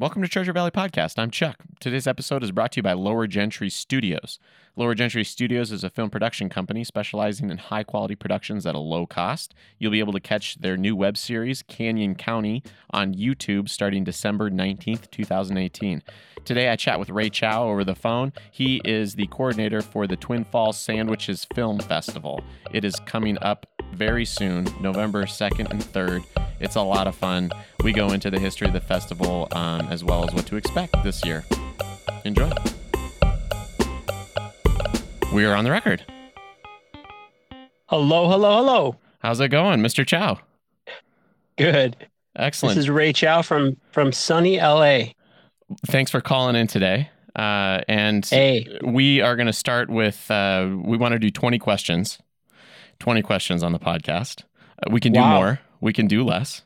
Welcome to Treasure Valley Podcast. I'm Chuck. Today's episode is brought to you by Lower Gentry Studios. Lower Gentry Studios is a film production company specializing in high quality productions at a low cost. You'll be able to catch their new web series, Canyon County, on YouTube starting December 19th, 2018. Today I chat with Ray Chow over the phone. He is the coordinator for the Twin Falls Sandwiches Film Festival. It is coming up very soon, November 2nd and 3rd. It's a lot of fun. We go into the history of the festival um, as well as what to expect this year. Enjoy. We are on the record. Hello, hello, hello. How's it going, Mr. Chow? Good. Excellent. This is Ray Chow from from sunny LA. Thanks for calling in today. Uh, and Hey. we are going to start with uh, we want to do 20 questions. 20 questions on the podcast. Uh, we can do Wow. more, we can do less.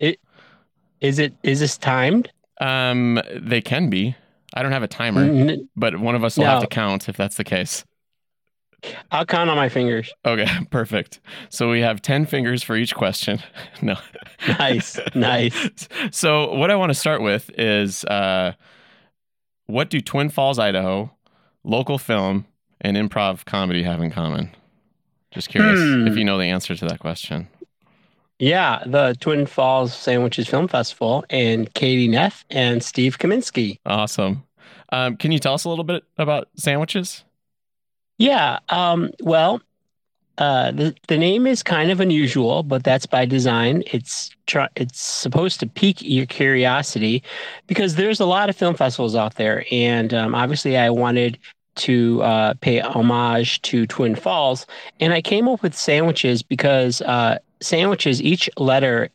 Is it is this timed? Um, they can be. I don't have a timer, but one of us will have to count if that's the case. I'll count on my fingers. Okay, perfect. So we have 10 fingers for each question. no. Nice, nice. So what I want to start with is uh, what do Twin Falls, Idaho, local film, and improv comedy have in common? Just curious Hmm. if you know the answer to that question. Yeah, the Twin Falls Sandwiches Film Festival and Katie Neff and Steve Kaminsky. Awesome. Um, can you tell us a little bit about sandwiches? Yeah. Um, well, uh, the the name is kind of unusual, but that's by design. It's try, it's supposed to pique your curiosity because there's a lot of film festivals out there, and um, obviously, I wanted to uh, pay homage to Twin Falls, and I came up with sandwiches because uh, sandwiches each letter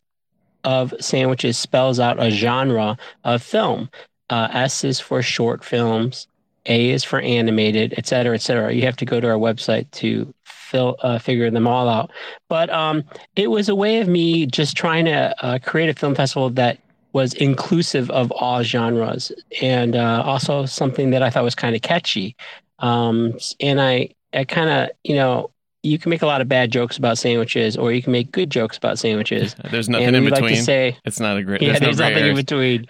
of sandwiches spells out a genre of film. Uh, S is for short films. A is for animated, et cetera, et cetera. You have to go to our website to fill, uh, figure them all out. But um, it was a way of me just trying to uh, create a film festival that was inclusive of all genres and uh, also something that I thought was kind of catchy. Um, and I, I kind of, you know, you can make a lot of bad jokes about sandwiches or you can make good jokes about sandwiches. There's nothing and in we like between. to say, it's not a great. yeah, there's, there's, no nothing in between.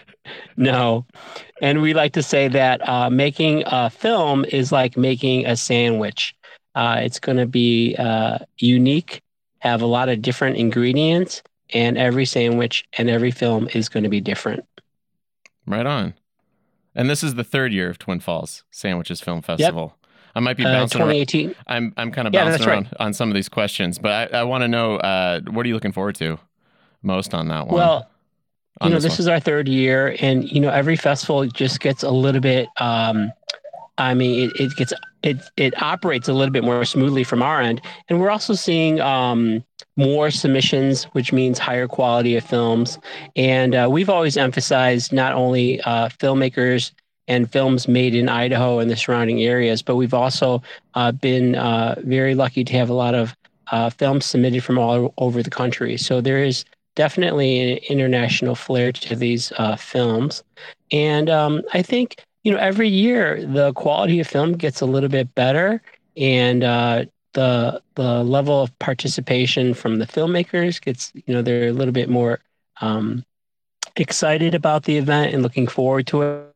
No. And we like to say that uh, making a film is like making a sandwich. Uh, it's going to be uh, unique, have a lot of different ingredients, and every sandwich and every film is going to be different. Right on. And this is the third year of Twin Falls Sandwiches Film Festival. I might be Uh, bouncing around. 2018. I'm I'm kind of Yeah, bouncing that's right. on some of these questions, but I, I want to know uh, what are you looking forward to most on that one? Well, on you know, this one? is our third year, and you know, every festival just gets a little bit. Um, I mean, it, it gets it it operates a little bit more smoothly from our end, and we're also seeing um, more submissions, which means higher quality of films. And uh, we've always emphasized not only uh, filmmakers and films made in Idaho and the surrounding areas, but we've also uh, been uh, very lucky to have a lot of uh, films submitted from all over the country. So there is definitely an international flair to these uh, films. And um, I think, you know, every year the quality of film gets a little bit better and uh, the, the level of participation from the filmmakers gets, you know, they're a little bit more um, excited about the event and looking forward to it.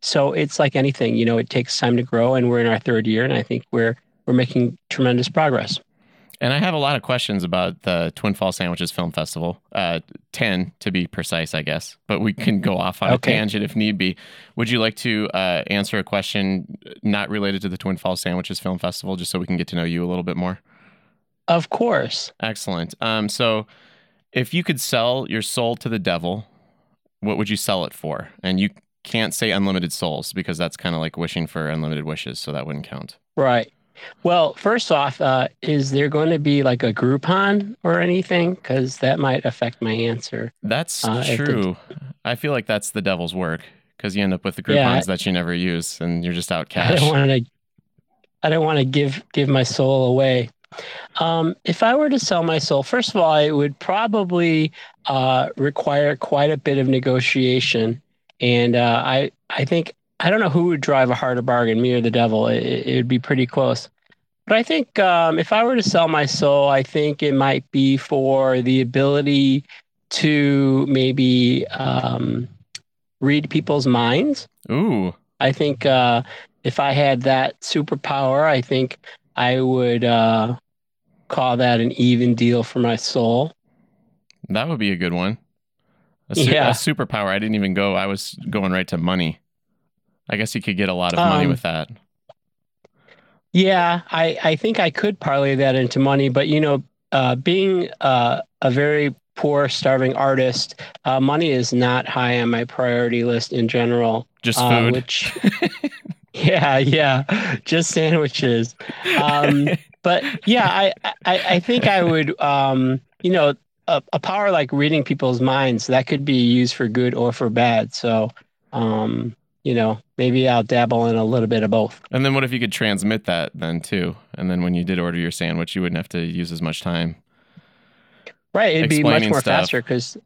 So it's like anything, you know, it takes time to grow and we're in our third year and I think we're, we're making tremendous progress. and I have a lot of questions about the Twin Falls Sandwiches Film Festival. Uh, Ten to be precise, I guess, but we can go off on Okay. a tangent if need be. Would you like to uh, answer a question not related to the Twin Falls Sandwiches Film Festival, just so we can get to know you a little bit more? Of course. Excellent. Um, so, if you could sell your soul to the devil, what would you sell it for? And you can't say unlimited souls because that's kind of like wishing for unlimited wishes, so that wouldn't count. Right. Well, first off, uh, is there going to be like a Groupon or anything? Because that might affect my answer. That's Uh, if the- true. I feel like that's the devil's work because you end up with the Yeah, I- that you never use, and you're just out cash. I don't want to. I don't want to give give my soul away. Um, if I were to sell my soul, first of all, it would probably uh, require quite a bit of negotiation, and uh, I I think I don't know who would drive a harder bargain, me or the devil. It, it would be pretty close. But I think um, if I were to sell my soul, I think it might be for the ability to maybe um, read people's minds. Ooh, I think uh, if I had that superpower, I think I would uh, call that an even deal for my soul. that would be a good one. A, su- Yeah. a superpower. I didn't even go. I was going right to money. I guess you could get a lot of money Um, with that. Yeah, I, I think I could parlay that into money, but you know, uh, being uh, a very poor, starving artist, uh, money is not high on my priority list in general. Just uh, food. which, yeah, yeah, just sandwiches. Um, but yeah, I, I, I think I would, um, you know, a, a power like reading people's minds that could be used for good or for bad. So, um, you know, maybe I'll dabble in a little bit of both. and then what if you could transmit that then too? And then when you did order your sandwich, you wouldn't have to use as much time. Right, it'd be much more stuff. faster because,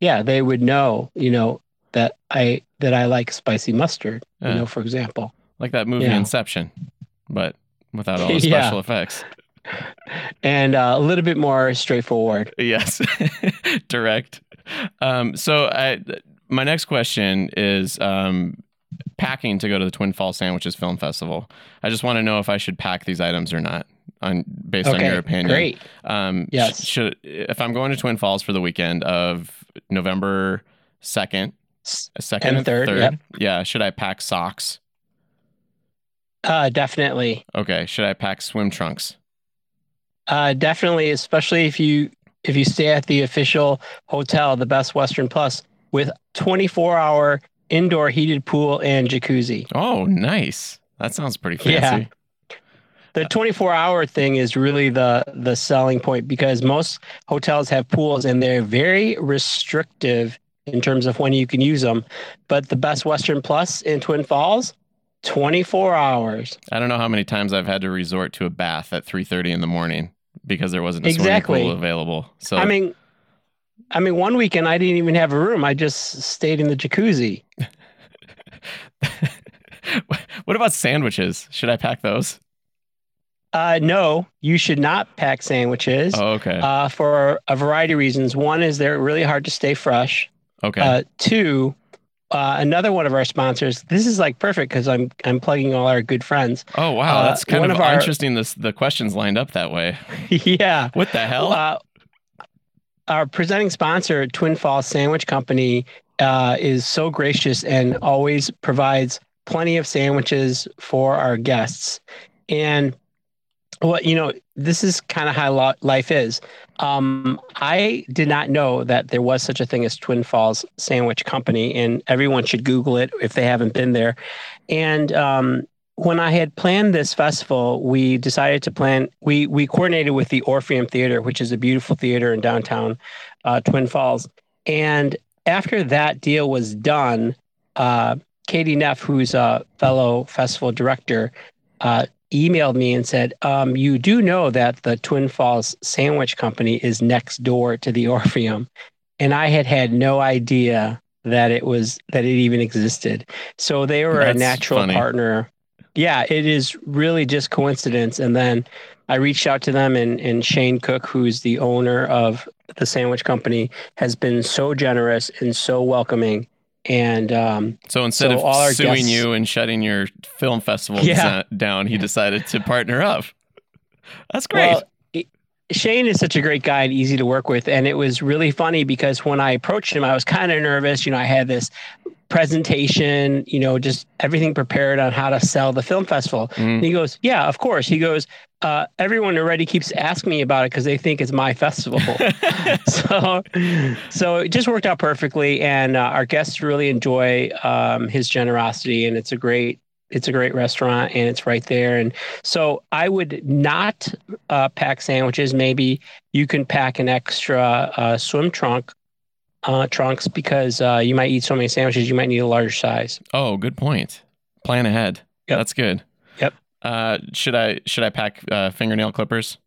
yeah, they would know, you know, that I that I like spicy mustard. Yeah. You know, for example. Like that movie Yeah. Inception, but without all the Yeah. special effects. And uh, a little bit more straightforward. Yes, direct. Um, so I, my next question is um, packing to go to the Twin Falls Sandwiches Film Festival. I just want to know if I should pack these items or not, on based on your opinion. great. Um, Yes. Should if I'm going to Twin Falls for the weekend of November second, second And third, yep. yeah. Should I pack socks? Uh, definitely, Okay. Should I pack swim trunks? Uh, definitely, especially if you if you stay at the official hotel, the Best Western Plus, with 24 hour indoor heated pool and jacuzzi. Oh, nice. That sounds pretty fancy. Yeah. The 24 hour thing is really the the selling point because most hotels have pools and they're very restrictive in terms of when you can use them. But the Best Western Plus in Twin Falls, 24 hours. I don't know how many times I've had to resort to a bath at 3:30 in the morning because there wasn't a Exactly. swimming pool available. So I mean, I mean, one weekend I didn't even have a room. I just stayed in the jacuzzi. what about sandwiches? Should I pack those? Uh, no, you should not pack sandwiches Oh, okay. uh, for a variety of reasons. One is they're really hard to stay fresh. okay. Uh, two, uh, another one of our sponsors. This is like perfect because I'm I'm plugging all our good friends. oh, wow. uh, That's kind of, of our- interesting. This the questions lined up that way. yeah. What the hell? Uh, our presenting sponsor, Twin Falls Sandwich Company, uh, is so gracious and always provides plenty of sandwiches for our guests. And well, you know, this is kind of how life is. Um, I did not know that there was such a thing as Twin Falls Sandwich Company, and everyone should Google it if they haven't been there. And um, when I had planned this festival, we decided to plan. We we coordinated with the Orpheum Theater, which is a beautiful theater in downtown uh, Twin Falls. And after that deal was done, uh, Katie Neff, who's a fellow festival director, uh, emailed me and said, um, "You do know that the Twin Falls Sandwich Company is next door to the Orpheum," and I had had no idea that it was that it even existed. So they were That's a natural funny. partner. Yeah, it is really just coincidence. And then I reached out to them, and, and Shane Cook, who's the owner of the sandwich company, has been so generous and so welcoming. And um, so instead so of suing guests- you and shutting your film festival Yeah. down, he decided to partner up. That's great. Well, it- Shane is such a great guy and easy to work with. And it was really funny because when I approached him, I was kind of nervous. You know, I had this presentation, you know, just everything prepared on how to sell the film festival. Mm. And he goes, Yeah, of course. He goes, uh, Everyone already keeps asking me about it because they think it's my festival. so, so it just worked out perfectly. And uh, our guests really enjoy um, his generosity. And it's a great, it's a great restaurant and it's right there. And so I would not uh, pack sandwiches. Maybe you can pack an extra uh, swim trunk uh, trunks because uh, you might eat so many sandwiches, you might need a larger size. Oh, good point. Plan ahead. Yep. That's good. Yep. Uh, should I should I pack uh, fingernail clippers?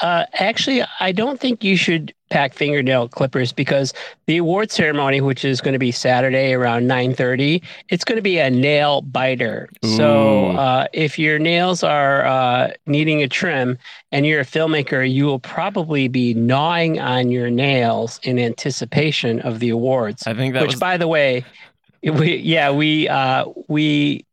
Uh, actually, I don't think you should pack fingernail clippers because the award ceremony, which is going to be Saturday around nine thirty, it's going to be a nail biter. So uh, if your nails are uh, needing a trim and you're a filmmaker, you will probably be gnawing on your nails in anticipation of the awards. I think that which, was by the way, we yeah we uh, we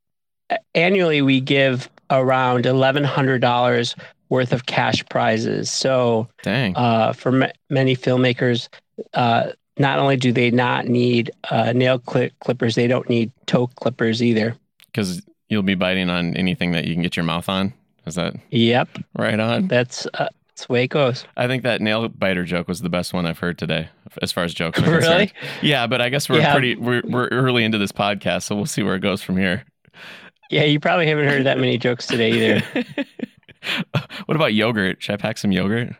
annually we give around eleven hundred dollars worth of cash prizes. So dang. uh, for m- many filmmakers, uh, not only do they not need uh, nail cli- clippers, they don't need toe clippers either. Because you'll be biting on anything that you can get your mouth on. Is that Yep, right on? that's uh, that's the way it goes. I think that nail biter joke was the best one I've heard today, as far as jokes are Really? concerned. Yeah, but I guess we're Yeah. pretty we're we're early into this podcast, so we'll see where it goes from here. Yeah, you probably haven't heard that many jokes today either. what about yogurt? Should I pack some yogurt?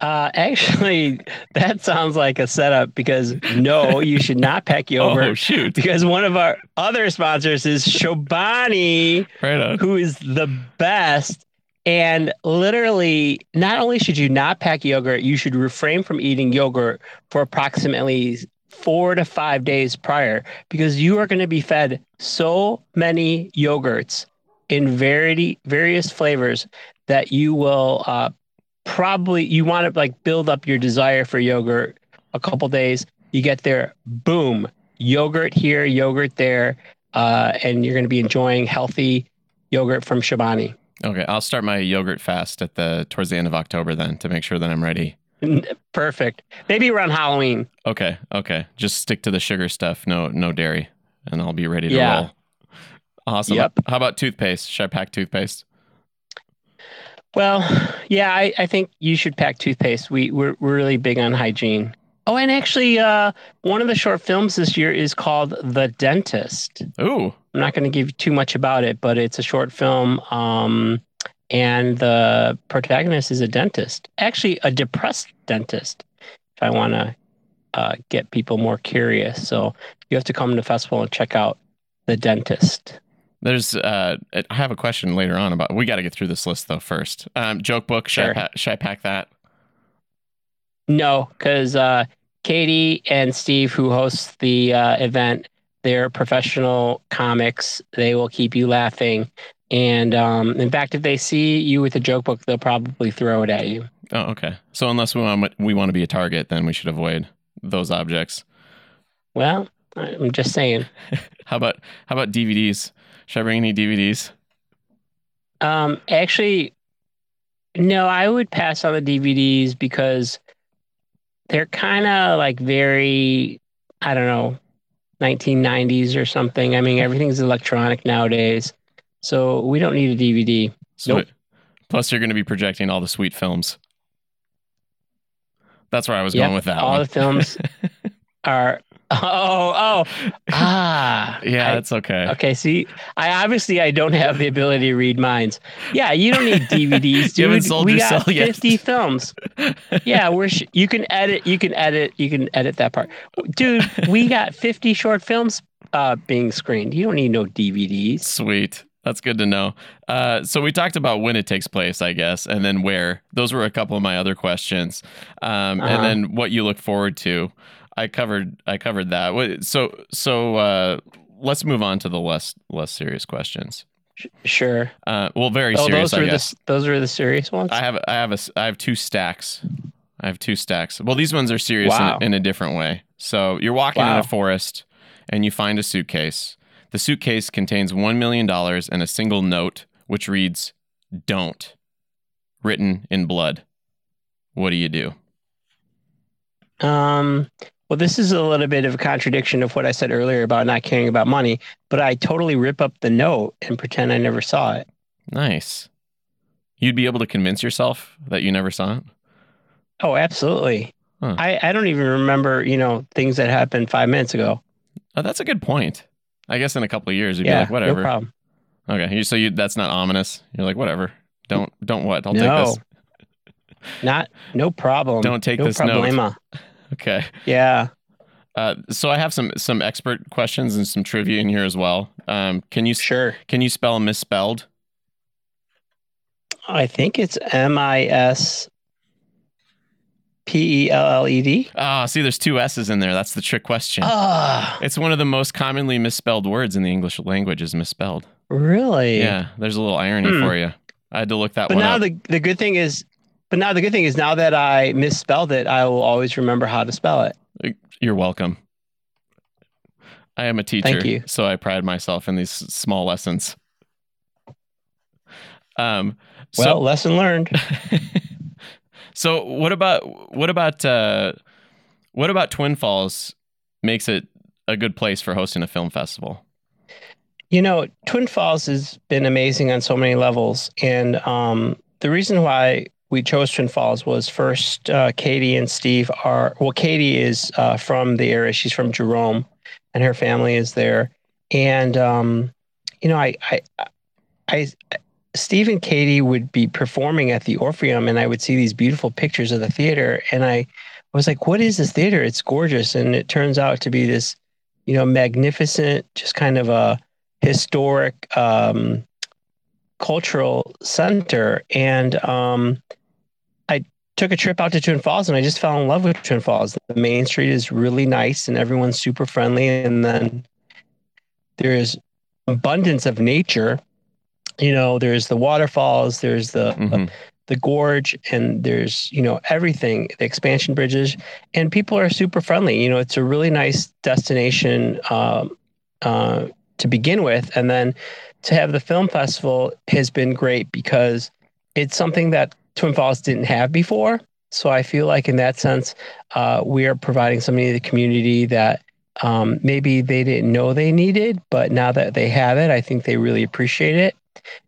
Uh, actually, that sounds like a setup because no, you should not pack yogurt. Oh shoot! because one of our other sponsors is Chobani, Right who is the best. And literally, not only should you not pack yogurt, you should refrain from eating yogurt for approximately four to five days prior because you are going to be fed so many yogurts in variety, various flavors that you will uh, probably you want to like build up your desire for yogurt a couple days. You get there, boom, yogurt here, yogurt there, uh, and you're going to be enjoying healthy yogurt from Chobani. Okay, I'll start my yogurt fast at the towards the end of October then to make sure that I'm ready. Perfect. Maybe around Halloween. Okay, okay. Just stick to the sugar stuff. No, no dairy, and I'll be ready to Yeah. roll. Awesome. Yep. How about toothpaste? Should I pack toothpaste? Well, yeah, I, I think you should pack toothpaste. We we're, we're really big on hygiene. Oh, and actually, uh, one of the short films this year is called The Dentist. Ooh, I'm not going to give you too much about it, but it's a short film. Um, and the protagonist is a dentist, actually, a depressed dentist, if I want to uh, get people more curious. So you have to come to the festival and check out The Dentist. There's. Uh, I have a question later on about. We got to get through this list though first. Um, joke book. Should, Sure. I, pa- should I pack that? No, because uh, Katie and Steve, who host the uh, event, they're professional comics. They will keep you laughing. And um, in fact, if they see you with a joke book, they'll probably throw it at you. Oh, okay. So unless we want we want to be a target, then we should avoid those objects. Well, I'm just saying. How about how about DVDs? Should I bring any DVDs? Um, actually, no, I would pass on the DVDs because they're kind of like very, I don't know, 1990s or something. I mean, everything's electronic nowadays, so we don't need a DVD. So Nope. Plus, you're going to be projecting all the sweet films. That's where I was Yep, going with that all one. the films are. Oh, oh, ah. yeah, I- that's okay. Okay, see, I obviously I don't have the ability to read minds. Yeah, you don't need DVDs, dude. sold we got soul yet. 50 films. Yeah, we're sh- you can edit, you can edit, you can edit that part. Dude, we got 50 short films uh being screened. You don't need no DVDs. Sweet. That's good to know. Uh, so we talked about when it takes place, I guess, and then where. Those were a couple of my other questions, um, Uh-huh. and then what you look forward to. I covered. I covered that. So so uh, let's move on to the less less serious questions. Sh- Sure. Uh, well, very Oh, serious. those were the those were the serious ones. I have I have a I have two stacks. I have two stacks. Well, these ones are serious Wow. in, in a different way. So you're walking in a forest and you find a suitcase. The suitcase contains one million dollars and a single note which reads "Don't," written in blood. What do you do? Um, well, this is a little bit of a contradiction of what I said earlier about not caring about money, but I totally rip up the note and pretend I never saw it. Nice. You'd be able to convince yourself that you never saw it. Oh, absolutely. Huh. I, I don't even remember, you know, things that happened five minutes ago. Oh, that's a good point. I guess in a couple of years you'd yeah, be like, whatever. no problem. Okay, you- so you that's not ominous. You're like, whatever. Don't don't what? I'll No. take this. Not, no problem. Don't take no this note. Okay. Yeah. Uh, so I have some some expert questions and some trivia in here as well. Um, can you Sure. can you spell misspelled? I think it's M I S P E L L E D. Ah, see, there's two S's in there. That's the trick question. Ah, It's one of the most commonly misspelled words in the English language is misspelled. really? Yeah, there's a little irony Hmm. for you. I had to look that But one now up. the the good thing is, but now the good thing is now that I misspelled it, I will always remember how to spell it. You're welcome. I am a teacher, Thank you. so I pride myself in these small lessons. Um, Well, lesson learned. so what about what about uh, what about Twin Falls makes it a good place for hosting a film festival? You know, Twin Falls has been amazing on so many levels. And um, the reason why we chose Twin Falls was first, uh, Katie and Steve are, well, Katie is uh, from the area. She's from Jerome and her family is there. And, um, you know, I, I, I, Steve and Katie would be performing at the Orpheum and I would see these beautiful pictures of the theater. And I was like, what is this theater? It's gorgeous. And it turns out to be this, you know, magnificent, just kind of a, historic um, cultural center. And um, took a trip out to Twin Falls and I just fell in love with Twin Falls. The main street is really nice and everyone's super friendly. And then there's abundance of nature. You know, there's the waterfalls, there's the Mhm. the gorge, and there's you know everything, the expansion bridges, and people are super friendly. You know, it's a really nice destination um, uh, to begin with, and then to have the film festival has been great because it's something that Twin Falls didn't have before. So I feel like in that sense, uh, we are providing something to the community that um, maybe they didn't know they needed, but now that they have it, I think they really appreciate it.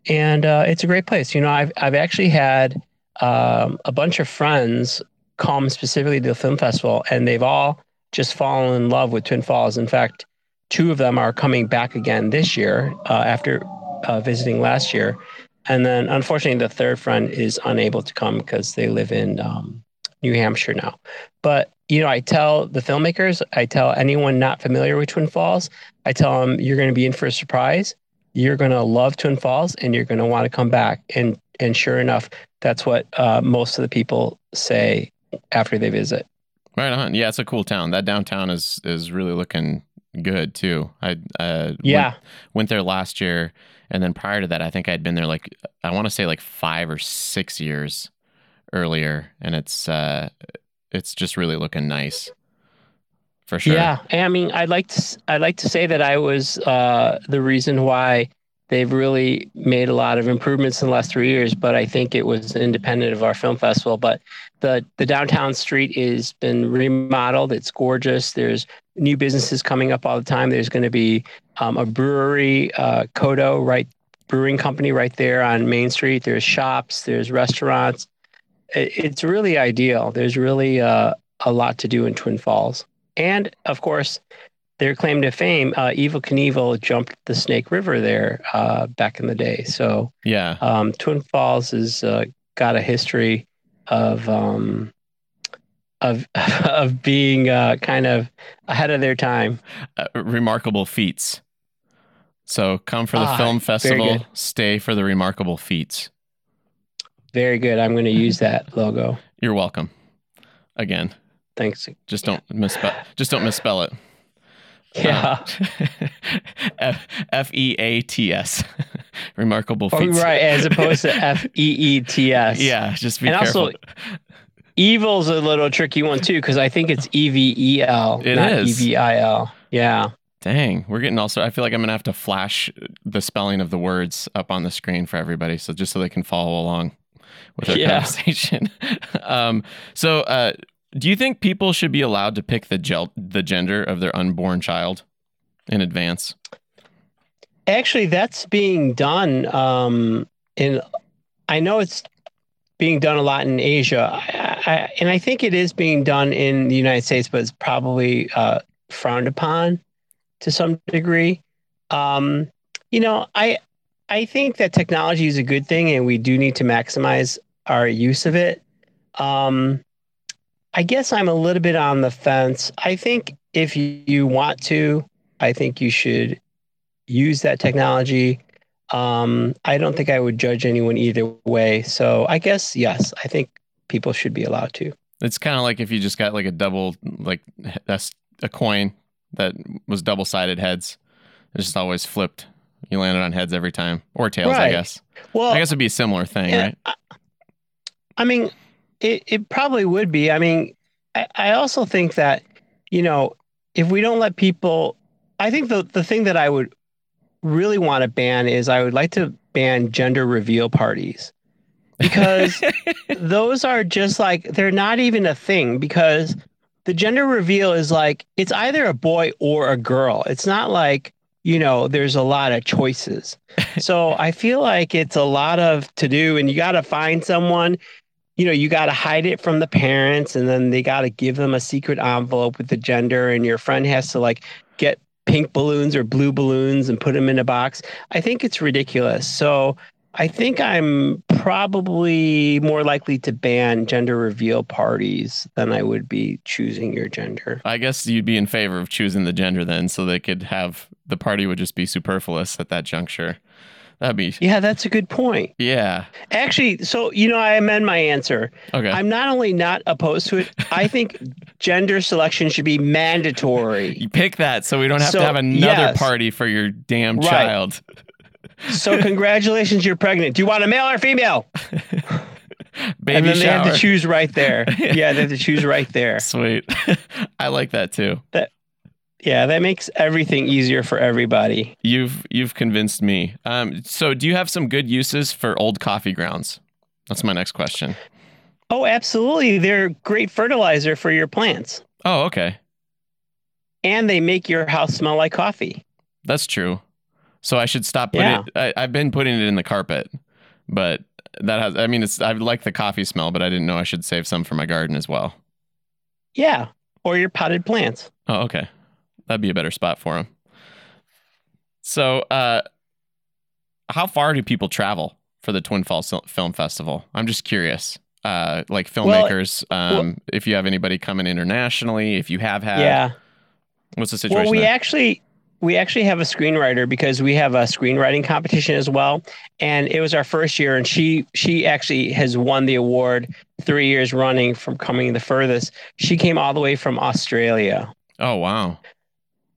And uh, it's a great place. You know, I've I've actually had um, a bunch of friends come specifically to the film festival, and they've all just fallen in love with Twin Falls. In fact, two of them are coming back again this year uh, after uh, visiting last year. And then, unfortunately, the third friend is unable to come because they live in um, New Hampshire now. But you know, I tell the filmmakers, I tell anyone not familiar with Twin Falls, I tell them you're going to be in for a surprise. You're going to love Twin Falls, and you're going to want to come back. And and sure enough, that's what uh, most of the people say after they visit. Right on. Yeah, it's a cool town. That downtown is is really looking good too. I uh, Yeah, went, went there last year, and then prior to that, I think I'd been there like I want to say like five or six years earlier, and it's uh, it's just really looking nice for sure. Yeah, I mean, I'd like to I'd like to say that I was uh, the reason why they've really made a lot of improvements in the last three years. But I think it was independent of our film festival. But the the downtown street has been remodeled. It's gorgeous. There's new businesses coming up all the time. There's going to be um, a brewery, uh, Koto, right brewing company right there on Main Street. There's shops. There's restaurants. It, it's really ideal. There's really uh, a lot to do in Twin Falls. And of course, their claim to fame, uh, Evel Knievel jumped the Snake River there uh, back in the day. So Yeah. um, Twin Falls has uh, got a history of um, of of being uh, kind of ahead of their time. Uh, remarkable feats. So come for the Ah, film festival, stay for the remarkable feats. Very good. I'm going to use that logo. You're welcome. Again, Thanks. just don't misspell. Just don't misspell it. Yeah. F F E A T S. Remarkable Oh, feats. right, as opposed to F E E T S. Yeah, just be And careful. also, Evel's a little tricky one too because I think it's E V E L, It not. E V I L. Yeah. Dang, we're getting also. I feel like I'm gonna have to flash the spelling of the words up on the screen for everybody, so just so they can follow along with our Yeah. conversation. um, so, uh, do you think people should be allowed to pick the gel- the gender of their unborn child in advance? Actually, that's being done. Um, in I know it's being done a lot in Asia, I, I, and I think it is being done in the United States, but it's probably uh, frowned upon to some degree. Um, you know, I I think that technology is a good thing, and we do need to maximize our use of it. Um, I guess I'm a little bit on the fence. I think if you, want to, I think you should use that technology. um, I don't think I would judge anyone either way. So I guess yes, I think people should be allowed to. It's kind of like if you just got like a double, like that's a coin that was double sided heads. It's just always flipped. You landed on heads every time, or tails, I guess. Well, I guess it'd be a similar thing, Yeah, right? I, I mean, it, it probably would be. I mean, I, I also think that, you know, if we don't let people, I think the, the thing that I would really want to ban is I would like to ban gender reveal parties because those are just like, they're not even a thing because the gender reveal is like, it's either a boy or a girl. It's not like, you know, there's a lot of choices. So I feel like it's a lot of to do, and you got to find someone. You know, you got to hide it from the parents, and then they got to give them a secret envelope with the gender, and your friend has to like get pink balloons or blue balloons and put them in a box. I think it's ridiculous. So I think I'm probably more likely to ban gender reveal parties than I would be choosing your gender. I guess you'd be in favor of choosing the gender then, so they could have the party would just be superfluous at that juncture. That'd be Yeah, that's a good point. yeah. Actually, so you know, I amend my answer. Okay. I'm not only not opposed to it, I think gender selection should be mandatory. you pick that so we don't have So, to have another yes. party for your damn Right. child. So congratulations, you're pregnant. Do you want a male or female? Baby and then they have to choose right there. Yeah, they have to choose right there. Sweet. I like that too. That Yeah, that makes everything easier for everybody. You've you've convinced me. Um, so do you have some good uses for old coffee grounds? That's my next question. Oh, absolutely. They're great fertilizer for your plants. Oh, okay. And they make your house smell like coffee. That's true. So I should stop putting Yeah. it. I, I've been putting it in the carpet, but that has. I mean, it's. I like the coffee smell, but I didn't know I should save some for my garden as well. Yeah. Or your potted plants. Oh, okay. That'd be a better spot for them. So, uh, how far do people travel for the Twin Falls Film Festival? I'm just curious. Uh, like filmmakers, um, if you have anybody coming internationally, if you have had, yeah. what's the situation? Well, we there? actually we actually have a screenwriter because we have a screenwriting competition as well, and it was our first year, and she she actually has won the award three years running from coming the furthest. She came all the way from Australia, oh wow,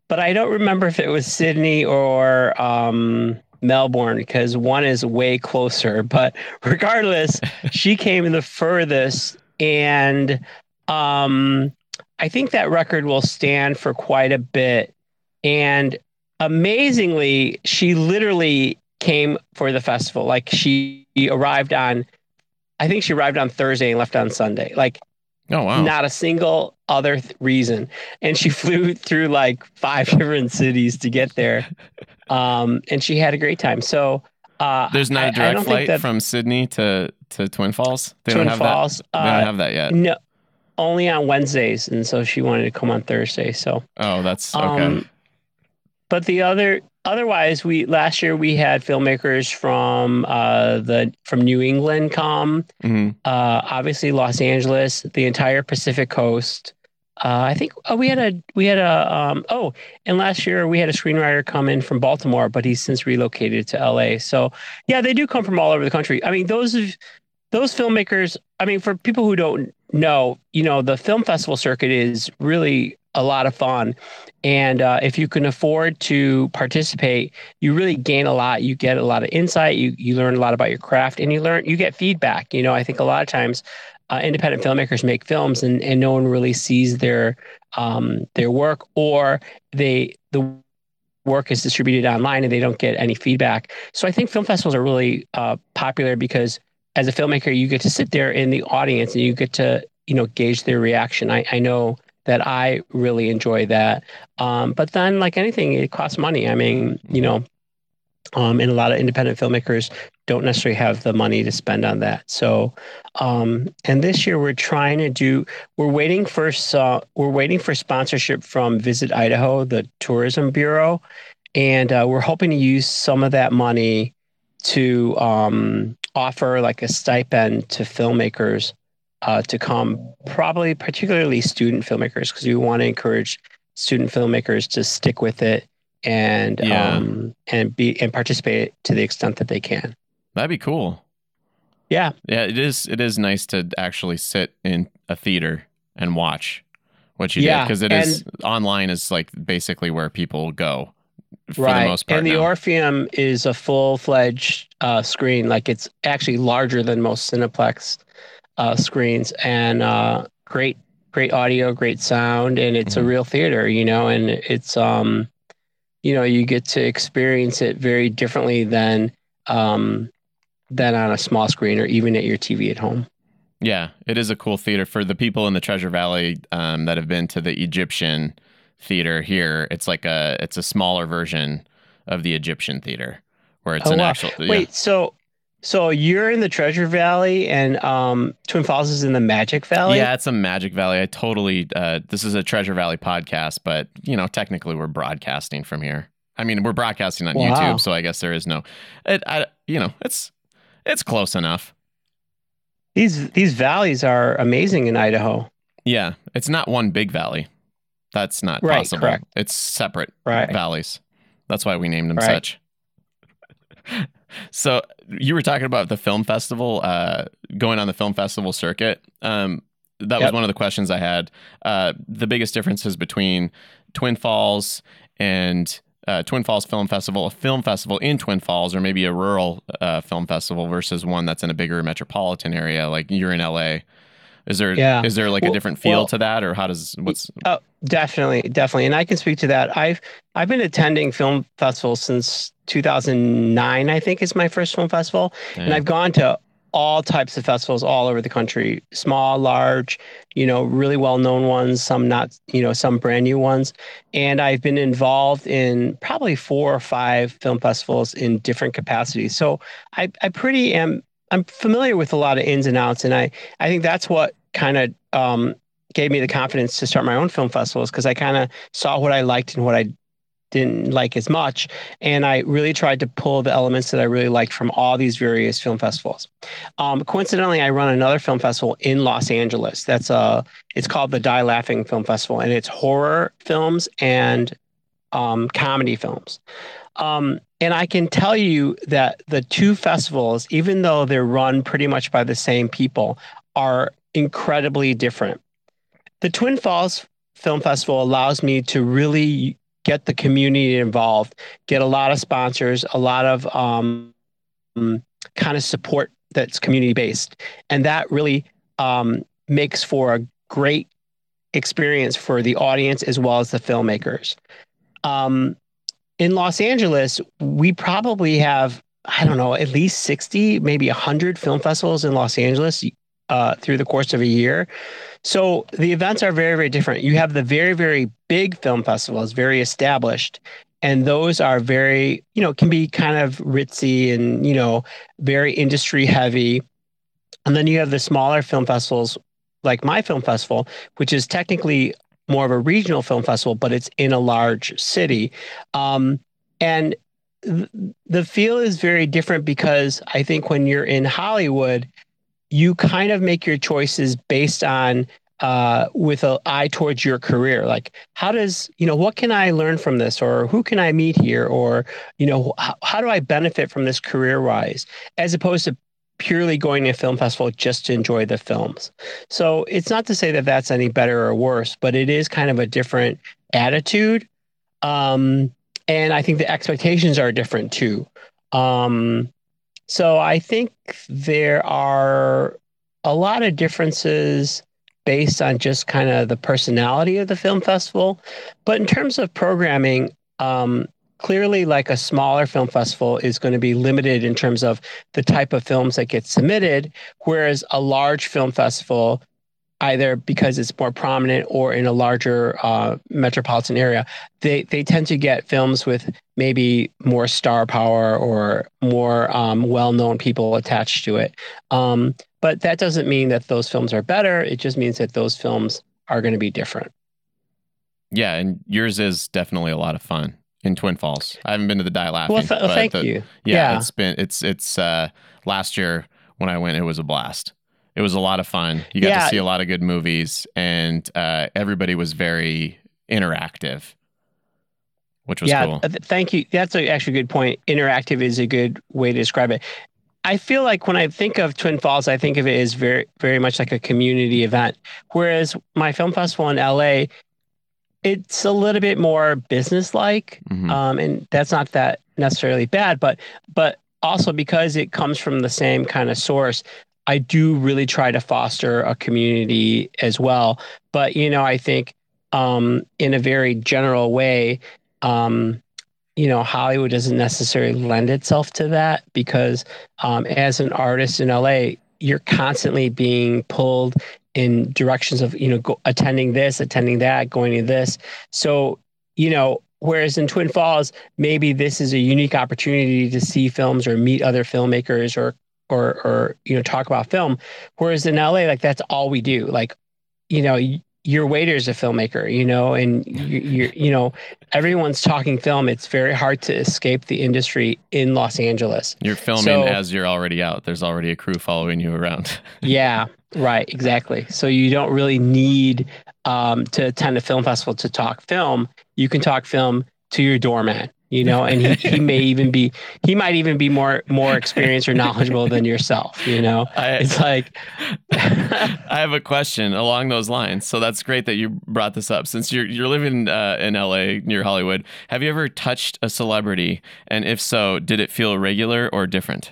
but I don't remember if it was Sydney or um, Melbourne because one is way closer. But regardless, she came the furthest, and um, I think that record will stand for quite a bit. And amazingly, she literally came for the festival. Like she arrived on, I think she arrived on Thursday and left on Sunday. Like oh wow. not a single other th- reason. And she flew through like five different cities to get there. Um, and she had a great time. So uh, There's not I- a direct flight that from Sydney to to Twin Falls. They Twin don't have Falls. that. They Uh, don't have that yet. no, only on Wednesdays, and so she wanted to come on Thursday. So, Oh, that's okay. um, but the other, otherwise, we last year we had filmmakers from uh, the from New England come, Mhm. uh, obviously Los Angeles, the entire Pacific Coast. Uh, I think oh, we had a we had a um, oh, and last year we had a screenwriter come in from Baltimore, but he's since relocated to LA. So yeah, they do come from all over the country. I mean, those of those filmmakers. I mean, for people who don't know, you know, the film festival circuit is really a lot of fun, and uh, if you can afford to participate, you really gain a lot. You get a lot of insight. You you learn a lot about your craft, and you learn you get feedback. You know, I think a lot of times uh, independent filmmakers make films and, and no one really sees their um, their work or they the work is distributed online and they don't get any feedback. So I think film festivals are really uh, popular because as a filmmaker, you get to sit there in the audience and you get to you know gauge their reaction. I, I know that I really enjoy that. Um, but then, like anything, it costs money. I mean, you know, um, and a lot of independent filmmakers don't necessarily have the money to spend on that. So, um, and this year we're trying to do. We're waiting for uh, we're waiting for sponsorship from Visit Idaho, the tourism bureau, and uh, we're hoping to use some of that money to um, offer like a stipend to filmmakers uh, to come, probably particularly student filmmakers, because we want to encourage student filmmakers to stick with it and Yeah. um, and be and participate to the extent that they can. That'd be cool. Yeah, Yeah, it is. It is nice to actually sit in a theater and watch what you Yeah, did because it is online is like basically where people go for right. the most part. and the now. Orpheum is a full fledged uh, screen. Like it's actually larger than most Cineplex uh, screens, and uh, great great audio, great sound, and it's a Mhm. real theater. You know, and it's um, you know, you get to experience it very differently than um, than on a small screen or even at your TV at home. Yeah, it is a cool theater for the people in the Treasure Valley um, that have been to the Egyptian theater here. It's like a it's a smaller version of the Egyptian theater where it's Oh, an wow. actual. yeah. Wait, so so you're in the Treasure Valley, and um, Twin Falls is in the Magic Valley. Yeah, it's a Magic Valley. I totally. Uh, this is a Treasure Valley podcast, but you know, technically, we're broadcasting from here. I mean, we're broadcasting on Wow. YouTube, so I guess there is no. It, I, you know, it's it's close enough. These these valleys are amazing in Idaho. Yeah, it's not one big valley. That's not Right, possible. correct. It's separate Right. valleys. That's why we named them Right. such. so you were talking about the film festival, uh, going on the film festival circuit. Um, that was one of the questions I had. Uh, the biggest differences between Twin Falls and uh, Twin Falls Film Festival, a film festival in Twin Falls, or maybe a rural uh, film festival versus one that's in a bigger metropolitan area, like you're in LA. Is there is Yeah. there like a different feel well- to that, or how does what's Oh, definitely, definitely, and I can speak to that. I've I've been attending film festivals since 2009. I think is my first film festival, and I've gone to all types of festivals all over the country, small, large, you know, really well known ones, some not, you know, some brand new ones, and I've been involved in probably four or five film festivals in different capacities. So I I pretty am I'm familiar with a lot of ins and outs, and I I think that's what kind of um, gave me the confidence to start my own film festivals because I kind of saw what I liked and what I didn't like as much, and I really tried to pull the elements that I really liked from all these various film festivals. Um, coincidentally, I run another film festival in Los Angeles. That's a it's called the Die Laughing Film Festival, and it's horror films and um, comedy films. Um, and I can tell you that the two festivals, even though they're run pretty much by the same people, are incredibly different. The Twin Falls Film Festival allows me to really get the community involved, get a lot of sponsors, a lot of um, kind of support that's community based. And that really um, makes for a great experience for the audience as well as the filmmakers. Um, in Los Angeles, we probably have, I don't know, at least 60, maybe 100 film festivals in Los Angeles uh, through the course of a year. So the events are very, very different. You have the very, very big film festivals, very established, and those are very, you know, can be kind of ritzy and, you know, very industry heavy. And then you have the smaller film festivals like my film festival, which is technically more of a regional film festival, but it's in a large city. Um, and th- the feel is very different because I think when you're in Hollywood, you kind of make your choices based on uh, with an eye towards your career. Like, how does, you know, what can I learn from this? Or who can I meet here? Or, you know, how, how do I benefit from this career wise? As opposed to purely going to a film festival just to enjoy the films. So it's not to say that that's any better or worse, but it is kind of a different attitude. Um, and I think the expectations are different too. Um, so I think there are a lot of differences based on just kind of the personality of the film festival. But in terms of programming, um, clearly like a smaller film festival is going to be limited in terms of the type of films that get submitted, whereas a large film festival, either because it's more prominent or in a larger uh, metropolitan area, they they tend to get films with maybe more star power or more um, well-known people attached to it. Um, but that doesn't mean that those films are better. It just means that those films are going to be different. Yeah, and yours is definitely a lot of fun in Twin Falls. I haven't been to the Die Laughing. Well, th- thank the- you. Yeah, Yeah. it's been it's it's uh last year when I went, it was a blast. It was a lot of fun. You got Yeah. to see a lot of good movies, and uh, everybody was very interactive, which was yeah, cool. th- thank you. That's a, actually a good point. Interactive is a good way to describe it. I feel like when I think of Twin Falls, I think of it as very, very much like a community event. Whereas my film festival in LA, it's a little bit more business-like, Mhm. um, and that's not that necessarily bad. But but also because it comes from the same kind of source, I do really try to foster a community as well. But you know, I think um, in a very general way, um, you know, Hollywood doesn't necessarily lend itself to that because um, as an artist in LA, you're constantly being pulled in directions of, you know, go, attending this, attending that, going to this. So, you know, whereas in Twin Falls, maybe this is a unique opportunity to see films or meet other filmmakers or, or, or, you know, talk about film. Whereas in LA, like that's all we do. Like, you know, your waiter is a filmmaker, you know, and you, you're, you know, everyone's talking film. It's very hard to escape the industry in Los Angeles. You're filming so- as you're already out. There's already a crew following you around. Yeah, right, exactly. So you don't really need um, to attend a film festival to talk film. You can talk film to your doorman, you know, and he, he may even be he might even be more more experienced or knowledgeable than yourself, you know. I, It's like I have a question along those lines. So that's great that you brought this up. Since you're you're living uh, in LA near Hollywood, have you ever touched a celebrity? And if so, did it feel regular or different?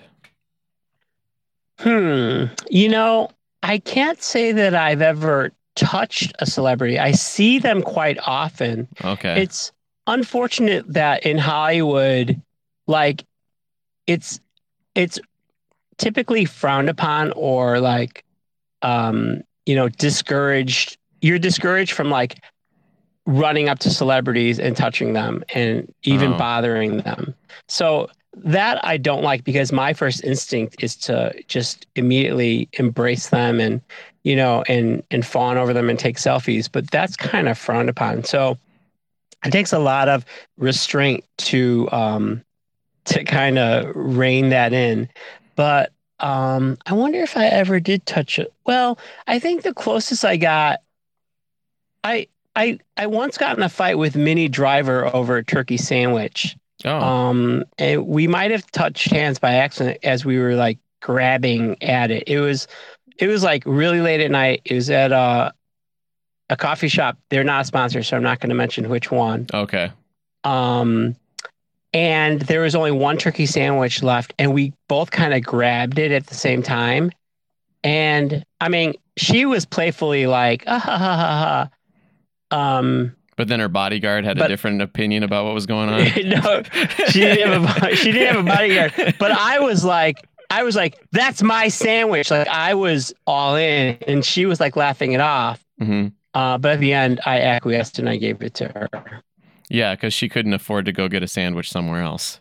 Hmm. You know, I can't say that I've ever touched a celebrity. I see them quite often. Okay. It's unfortunate that in Hollywood, like it's it's typically frowned upon or like um, you know, discouraged. You're discouraged from like running up to celebrities and touching them and even Oh. bothering them. So that I don't like because my first instinct is to just immediately embrace them and you know and and fawn over them and take selfies but that's kind of frowned upon so it takes a lot of restraint to um to kind of rein that in but um i wonder if i ever did touch it well i think the closest i got i i i once got in a fight with Minnie Driver over a turkey sandwich oh, um, and we might have touched hands by accident as we were like grabbing at it. It was, it was like really late at night. It was at a, a coffee shop. They're not a sponsor, so I'm not going to mention which one. okay. Um, and there was only one turkey sandwich left, and we both kind of grabbed it at the same time. And I mean, she was playfully like, ah, ha, ha, ha, ha. um, But then her bodyguard had a different opinion about what was going on. no, she didn't have a she didn't have a bodyguard. But I was like, I was like, that's my sandwich. Like I was all in, and she was like laughing it off. hmm Uh, but at the end, I acquiesced and I gave it to her. Yeah, because she couldn't afford to go get a sandwich somewhere else.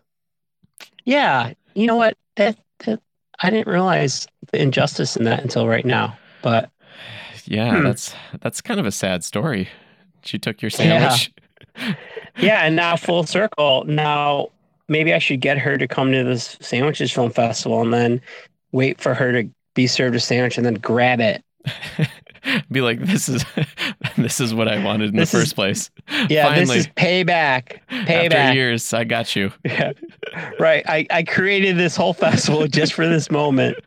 Yeah, you know what? That, that I didn't realize the injustice in that until right now. But Yeah, Hmm. that's that's kind of a sad story. She took your Yeah. sandwich. yeah, and now full circle. Now maybe I should get her to come to this sandwiches film festival and then wait for her to be served a sandwich and then grab it. Be like, this is this is what I wanted in This the is- first place. Yeah, Finally, this is payback. Payback. after years, I got you. Yeah. Right. I, I created this whole festival just for this moment.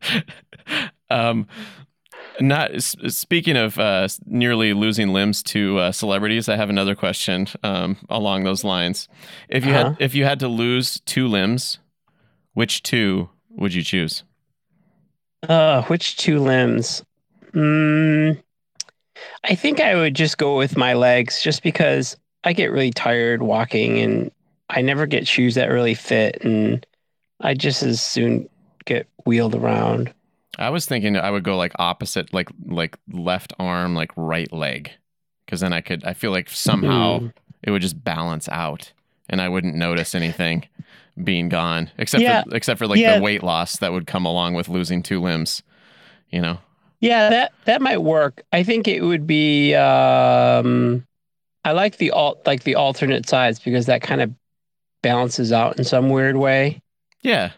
Um, not speaking of uh, nearly losing limbs to uh, celebrities. I have another question um, along those lines. If you Uh-huh. had if you had to lose two limbs, which two would you choose? Uh, which two limbs? Mm, I think I would just go with my legs just because I get really tired walking and I never get shoes that really fit and I just as soon get wheeled around. I was thinking I would go like opposite, like like left arm, like right leg, because then I could. I feel like somehow Mm. it would just balance out, and I wouldn't notice anything being gone, except Yeah. for except for like Yeah. the weight loss that would come along with losing two limbs. You know. Yeah, that that might work. I think it would be um I like the alt like the alternate sides because that kind of balances out in some weird way. Yeah,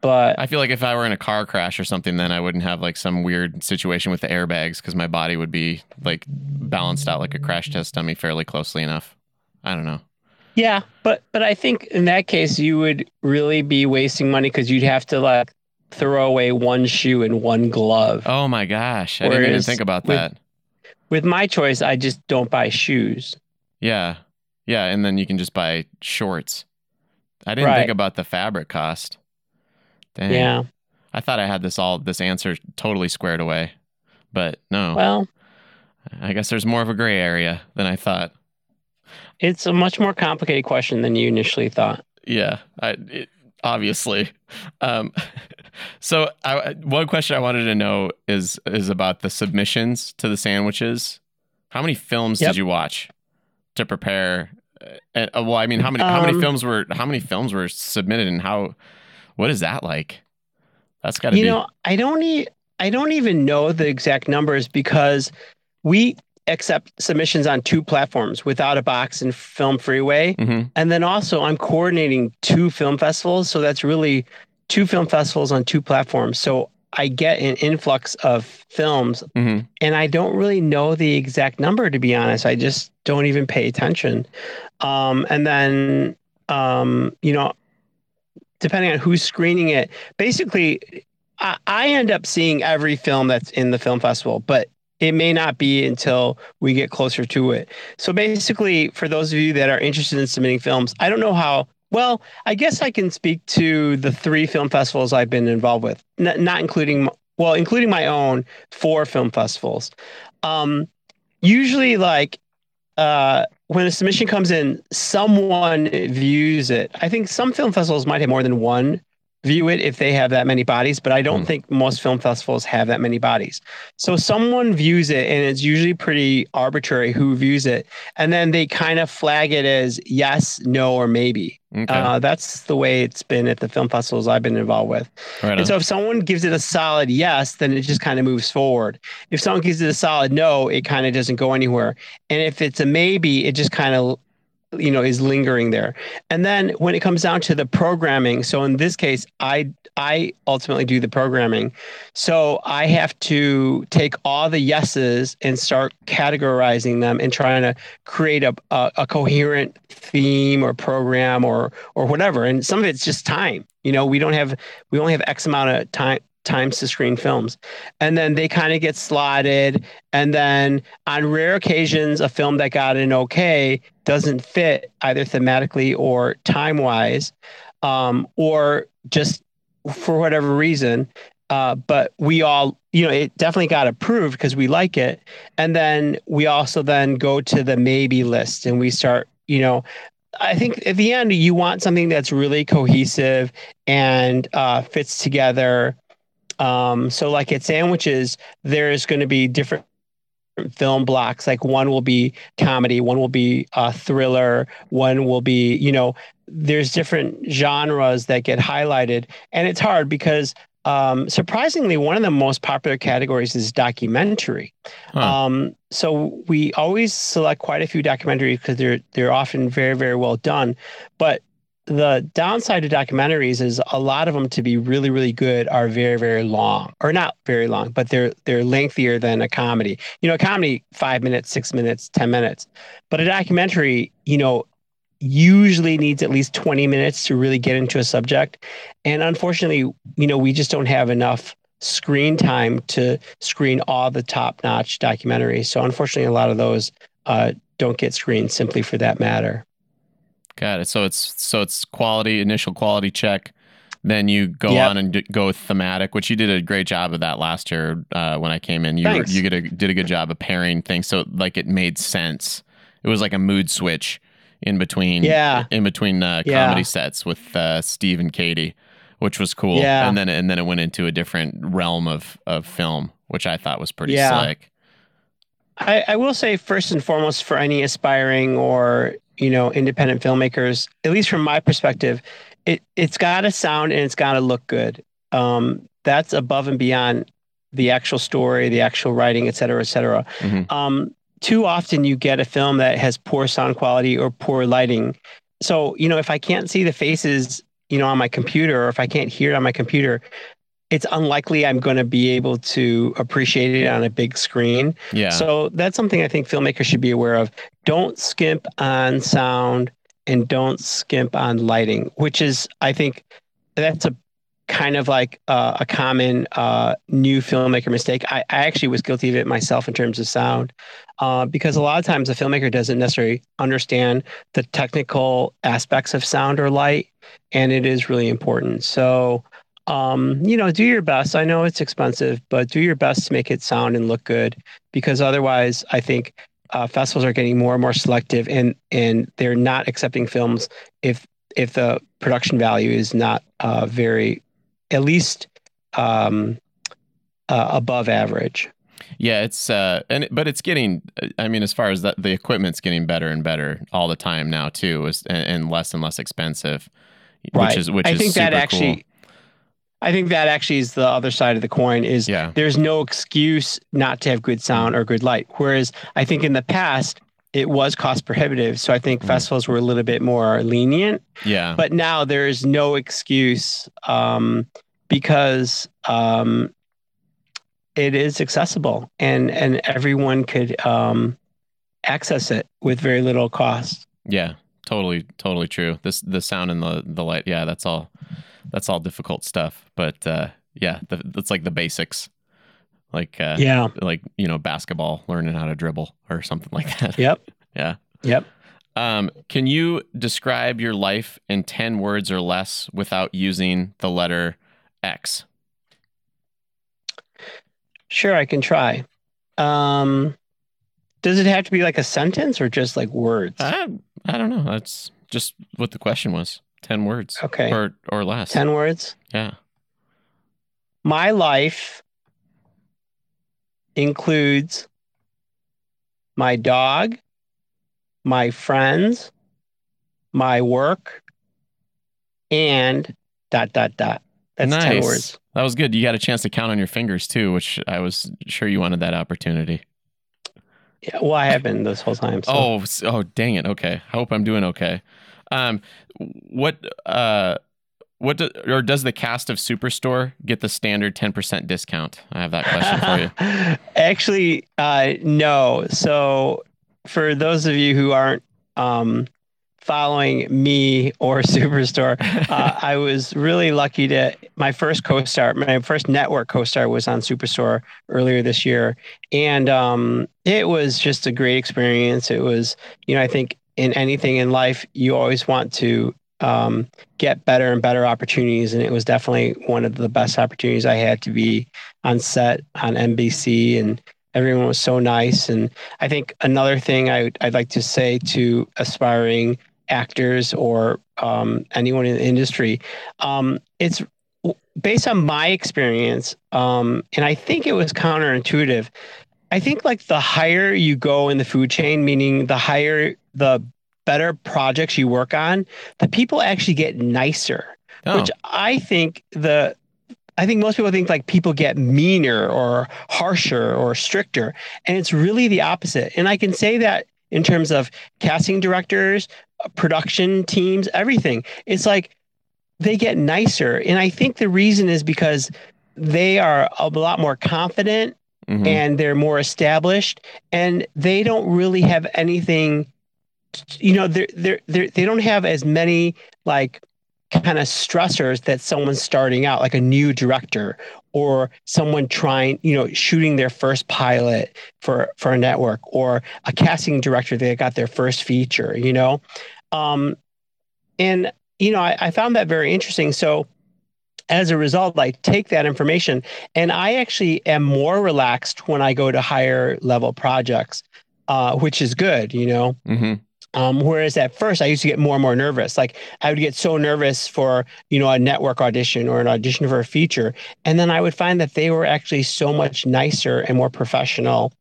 But I feel like if I were in a car crash or something, then I wouldn't have like some weird situation with the airbags because my body would be like balanced out like a crash test dummy fairly closely enough. I don't know. Yeah, but but I think in that case you would really be wasting money because you'd have to like throw away one shoe and one glove. Oh my gosh, I didn't even think about with- that. With my choice, I just don't buy shoes. Yeah, yeah, and then you can just buy shorts. I didn't Right. think about the fabric cost. Dang. Yeah. I thought I had this all this answer totally squared away, but no. Well, I guess there's more of a gray area than I thought. it's a much more complicated question than you initially thought. Yeah, I it, obviously. Um, so I, one question I wanted to know is is about the submissions to the sandwiches. How many films Yep. did you watch to prepare? Uh, and, uh, well, I mean, how many how many Um, films were how many films were submitted, and how what is that like? That's got to be You be. know, I don't e- I don't even know the exact numbers because we accept submissions on two platforms, Without a Box and Film Freeway. Mhm. And then also I'm coordinating two film festivals, so that's really two film festivals on two platforms. So I get an influx of films Mhm. and I don't really know the exact number to be honest. I just don't even pay attention. Um, and then um, you know, depending on who's screening it, basically I, I end up seeing every film that's in the film festival, but it may not be until we get closer to it. So basically, for those of you that are interested in submitting films, I don't know how. Well, I guess I can speak to the three film festivals I've been involved with, N- not including well, including my own four film festivals. Um, usually, like uh, when a submission comes in, someone views it. I think some film festivals might have more than one view it if they have that many bodies, but I don't Hmm. think most film festivals have that many bodies. So someone views it, and it's usually pretty arbitrary who views it, and then they kind of flag it as yes, no, or maybe. Okay. Uh, that's the way it's been at the film festivals I've been involved with. right. And so if someone gives it a solid yes, then it just kind of moves forward. If someone gives it a solid no, it kind of doesn't go anywhere. And if it's a maybe, it just kind of you know is lingering there. And then when it comes down to the programming, so in this case, I I ultimately do the programming. So I have to take all the yeses and start categorizing them and trying to create a, a, a coherent theme or program or or whatever. And some of it's just time. You know, we don't have we only have X amount of time times to screen films. And then they kind of get slotted. And then on rare occasions, a film that got an okay doesn't fit either thematically or time wise, um, or just for whatever reason. Uh, but we all, you know, it definitely got approved because we like it. And then we also then go to the maybe list and we start, you know, I think at the end you want something that's really cohesive and uh, fits together. Um, so like at sandwiches, there's going to be different film blocks. Like one will be comedy, one will be uh, thriller, one will be, you know, there's different genres that get highlighted, and it's hard because um, surprisingly, one of the most popular categories is documentary. Huh. Um, so we always select quite a few documentaries because they're they're often very very well done, but the downside to documentaries is a lot of them to be really really good are very very long. Or not very long but they're they're lengthier than a comedy. You know a comedy five minutes six minutes ten minutes. But a documentary you know usually needs at least 20 minutes to really get into a subject. And unfortunately you know we just don't have enough screen time to screen all the top notch documentaries. So unfortunately a lot of those uh, don't get screened simply for that matter Got it. So it's so it's quality initial quality check. Then you go Yep. on and d- go thematic, which you did a great job of that last year uh, when I came in. You Thanks. you did a, did a good job of pairing things, so like it made sense. It was like a mood switch in between. Yeah. In between uh, Yeah. comedy sets with uh, Steve and Katie, which was cool. Yeah. And then and then it went into a different realm of of film, which I thought was pretty Yeah. slick. I, I will say first and foremost for any aspiring or you know independent filmmakers, at least from my perspective, it it's got to sound and it's got to look good. Um, that's above and beyond the actual story, the actual writing, et cetera, et cetera. Mhm. Um, too often you get a film that has poor sound quality or poor lighting. So you know if I can't see the faces, you know, on my computer, or if I can't hear it on my computer, it's unlikely I'm going to be able to appreciate it on a big screen. Yeah. So that's something I think filmmakers should be aware of. Don't skimp on sound and don't skimp on lighting, which is, I think, that's a kind of like uh, a common uh, new filmmaker mistake. I, I, actually was guilty of it myself in terms of sound, uh, because a lot of times a filmmaker doesn't necessarily understand the technical aspects of sound or light, and it is really important. So, um, you know, do your best. I know it's expensive, but do your best to make it sound and look good, because otherwise, I think uh, festivals are getting more and more selective, and and they're not accepting films if if the production value is not uh, very, at least um, uh, above average. Yeah, it's uh, and but it's getting. I mean, as far as that, the equipment's getting better and better all the time now too, is, and, and less and less expensive. Right. Which is which I is think that actually. cool. I think that actually is the other side of the coin. Is Yeah. there's no excuse not to have good sound or good light. Whereas I think in the past it was cost prohibitive, so I think Mhm. festivals were a little bit more lenient. Yeah. But now there is no excuse um, because um, it is accessible and and everyone could um, access it with very little cost. Yeah, totally, totally true. This the sound and the the light. Yeah, that's all. That's all difficult stuff. But uh, yeah, the, that's like the basics, like uh, Yeah. like you know basketball, learning how to dribble or something like that. Yep. Yeah. Yep. Um, can you describe your life in ten words or less without using the letter X? Sure, I can try. Um, does it have to be like a sentence or just like words? I I don't know. That's just what the question was. Ten words okay. or or less. 10 words. Yeah. My life includes my dog, my friends, my work, and dot, dot, dot. That's nice. 10 words. That was good. You got a chance to count on your fingers too, which I was sure you wanted that opportunity. Yeah, well, I have been this whole time. So. Oh, oh, dang it. Okay. I hope I'm doing okay. Um, what, uh, what do, or does the cast of Superstore get the standard 10% discount? I have that question for you. Actually, uh, no. So, for those of you who aren't um, following me or Superstore, uh, I was really lucky to. My first co-star, my first network co-star, was on Superstore earlier this year, and um, it was just a great experience. It was, you know, I think in anything in life, you always want to um, get better and better opportunities, and it was definitely one of the best opportunities I had to be on set on NBC, and everyone was so nice. And I think another thing I, I'd like to say to aspiring actors or um, anyone in the industry, um, it's based on my experience, um, and I think it was counterintuitive. I think like the higher you go in the food chain, meaning the higher the better projects you work on, the people actually get nicer Oh, which I think the I think most people think like people get meaner or harsher or stricter, and it's really the opposite. And I can say that in terms of casting directors, production teams, everything. It's like they get nicer, and I think the reason is because they are a lot more confident mhm. and they're more established and they don't really have anything you know they're, they're, they're, they don't have as many like kind of stressors that someone starting out like a new director or someone trying you know shooting their first pilot for for a network or a casting director that got their first feature you know um and you know I, I found that very interesting so as a result i take that information and i actually am more relaxed when i go to higher level projects uh, which is good you know Mhm. um, whereas at first I used to get more and more nervous. Like I would get so nervous for, you know, a network audition or an audition for a feature. And then I would find that they were actually so much nicer and more professional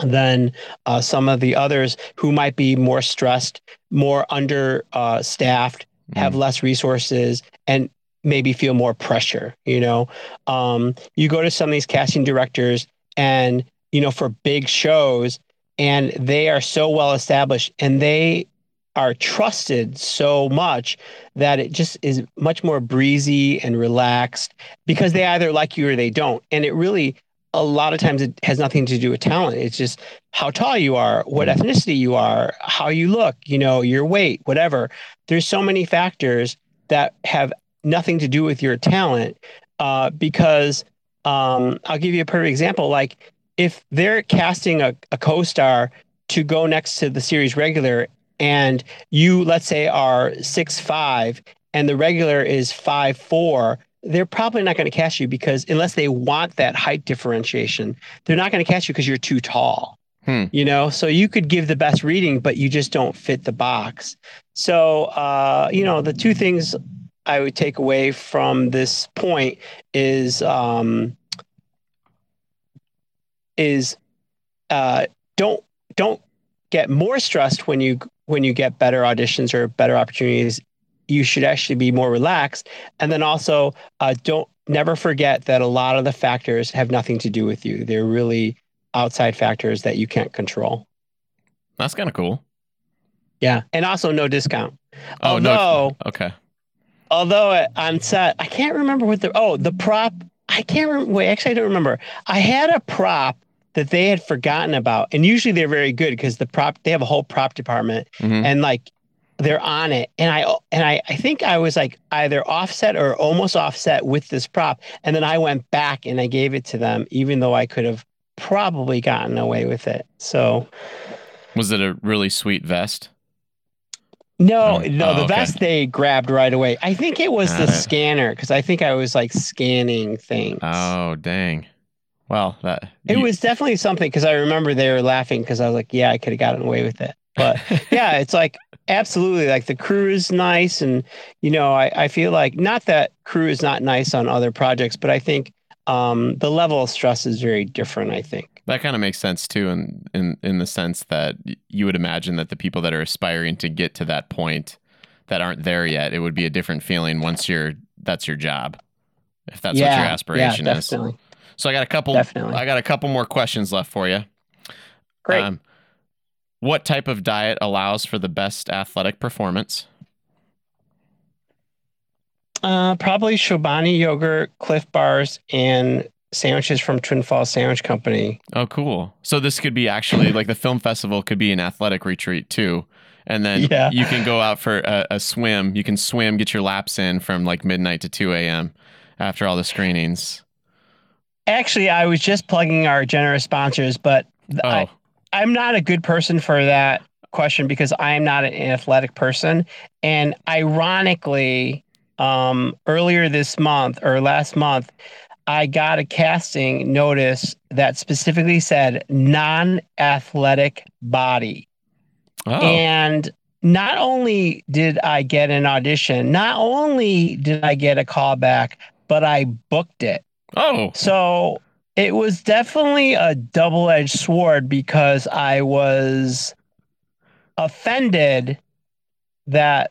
than uh, some of the others who might be more stressed, more under uh, staffed, have less resources, and maybe feel more pressure. You know, um, you go to some of these casting directors and, you know, for big shows, and they are so well established and they are trusted so much that it just is much more breezy and relaxed because they either like you or they don't and it really a lot of times it has nothing to do with talent. It's just how tall you are, what ethnicity you are, how you look, you know, your weight, whatever. There's so many factors that have nothing to do with your talent. Uh, because um, I'll give you a perfect example. Like if they're casting a, a co-star to go next to the series regular, and you, let's say, are six five, and the regular is five four, they're probably not going to cast you because unless they want that height differentiation, they're not going to cast you because you're too tall. Hmm. You know, so you could give the best reading, but you just don't fit the box. So, uh, you know, the two things I would take away from this point is um, is uh, don't don't get more stressed when you when you get better auditions or better opportunities you should actually be more relaxed and then also uh, don't never forget that a lot of the factors have nothing to do with you they're really outside factors that you can't control That's kind of cool. yeah and also no discount Oh although no. Okay. Although on set i can't remember what the oh the prop i can't remember wait actually i don't remember i had a prop that they had forgotten about and usually they're very good because the prop they have a whole prop department Mhm. and like they're on it and i and I, I think i was like either offset or almost offset with this prop and then i went back and i gave it to them even though i could have probably gotten away with it so Was it a really sweet vest? No Oh, no oh, the okay. vest they grabbed right away i think it was the scanner because i think i was like scanning things Oh dang. Well, that it you- was definitely something because i remember they were laughing because i was like yeah i could have gotten away with it but yeah, it's like absolutely like the crew is nice. And, you know, I, I feel like not that crew is not nice on other projects, but I think um, the level of stress is very different, I think. That kind of makes sense too, in in in the sense that you would imagine that the people that are aspiring to get to that point that aren't there yet, it would be a different feeling once you're that's your job, if that's what your aspiration yeah, is. So I got a couple. Definitely. I got a couple more questions left for you. Great. Um, what type of diet allows for the best athletic performance? Uh, probably Chobani yogurt, Clif Bars, and sandwiches from Twin Falls Sandwich Company. Oh, cool. So this could be actually like the film festival could be an athletic retreat too. And then Yeah. you can go out for a, a swim. You can swim, get your laps in from like midnight to 2 a.m. after all the screenings. Actually, I was just plugging our generous sponsors, but Oh, I, I'm not a good person for that question because I'm not an athletic person. And ironically, um, earlier this month or last month, I got a casting notice that specifically said non athletic body. oh, And not only did I get an audition, not only did I get a callback, but I booked it. oh, So it was definitely a double edged sword because I was offended that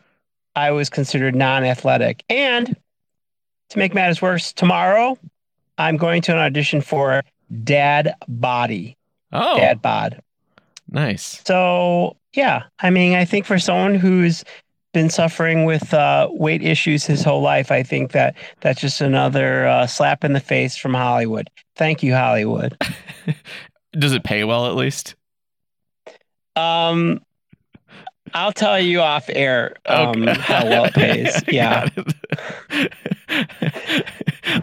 I was considered non athletic. And to make matters worse, tomorrow I'm going to an audition for Dad Body, oh, Dad Bod. nice. So, yeah, I mean, I think for someone who's been suffering with uh, weight issues his whole life, I think that that's just another uh, slap in the face from Hollywood. Thank you, Hollywood. Does it pay well at least? Um, I'll tell you off air um, Okay. how well it pays. Yeah. It.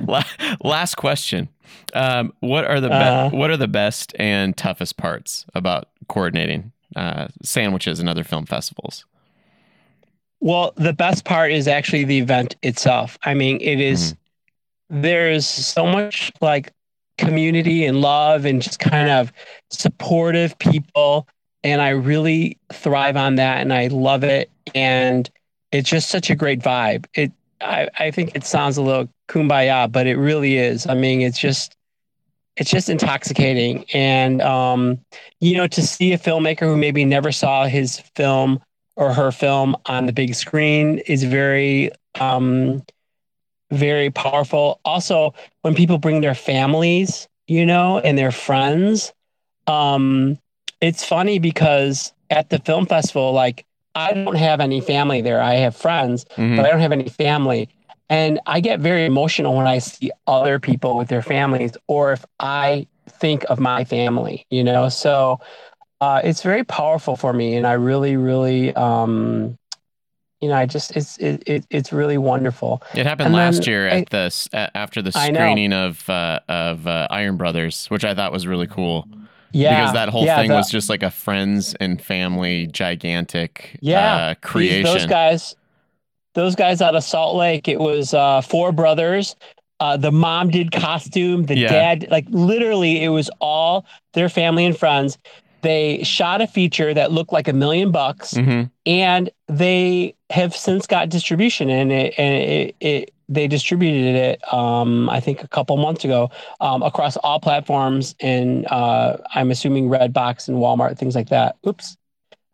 Last question. Um, what are the be- Uh. what are the best and toughest parts about coordinating uh, sandwiches and other film festivals? Well, the best part is actually the event itself. I mean, it is- there's so much like community and love and just kind of supportive people. And I really thrive on that and I love it. And it's just such a great vibe. It I, I think it sounds a little kumbaya, but it really is. I mean, it's just it's just intoxicating. And um, you know, to see a filmmaker who maybe never saw his film or her film on the big screen is very um very powerful also when people bring their families you know and their friends um it's funny because at the film festival like i don't have any family there i have friends Mhm. but i don't have any family and i get very emotional when i see other people with their families or if i think of my family, you know? So uh, it's very powerful for me. And I really, really, um, you know, I just, it's, it, it it's really wonderful. It happened And last year I- at the s- a- after the screening of uh, of uh, Iron Brothers, which I thought was really cool Yeah. because that whole yeah, thing the- was just like a friends and family gigantic Yeah, uh, these- Those guys, those guys out of Salt Lake, it was uh, four brothers. Uh, the mom did costume. The Yeah. dad, like literally, it was all their family and friends. They shot a feature that looked like a million bucks, hmm and they have since got distribution, and it and it, it they distributed it. Um, I think a couple months ago um, across all platforms, and uh, I'm assuming Redbox and Walmart, things like that. Oops,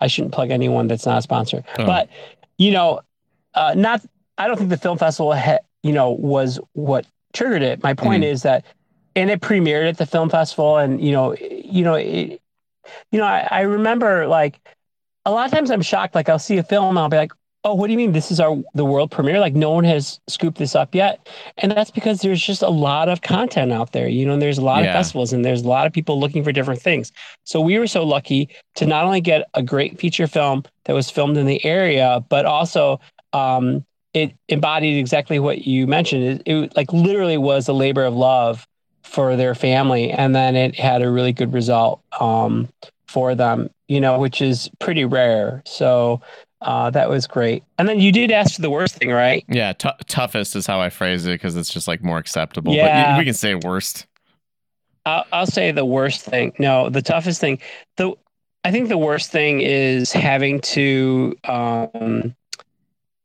I shouldn't plug anyone that's not a sponsor, Oh. but you know, uh, not. I don't think the film festival, ha- you know, was what triggered it. My point Mhm. is that, and it premiered at the film festival, and you know, you know, it, you know, I, I remember like a lot of times I'm shocked. Like I'll see a film, and I'll be like, "Oh, what do you mean this is our the world premiere? Like no one has scooped this up yet." And that's because there's just a lot of content out there, you know. And there's a lot Yeah. of festivals, and there's a lot of people looking for different things. So we were so lucky to not only get a great feature film that was filmed in the area, but also um, it embodied exactly what you mentioned. It, it like literally was a labor of love for their family, and then it had a really good result um, for them. You know, which is pretty rare. So uh, that was great. And then you did ask for the worst thing, right? Yeah, t- toughest is how I phrase it because it's just like more acceptable. But Yeah. y- we can say worst. I'll, I'll say the worst thing. No, the toughest thing. The I think the worst thing is having to um,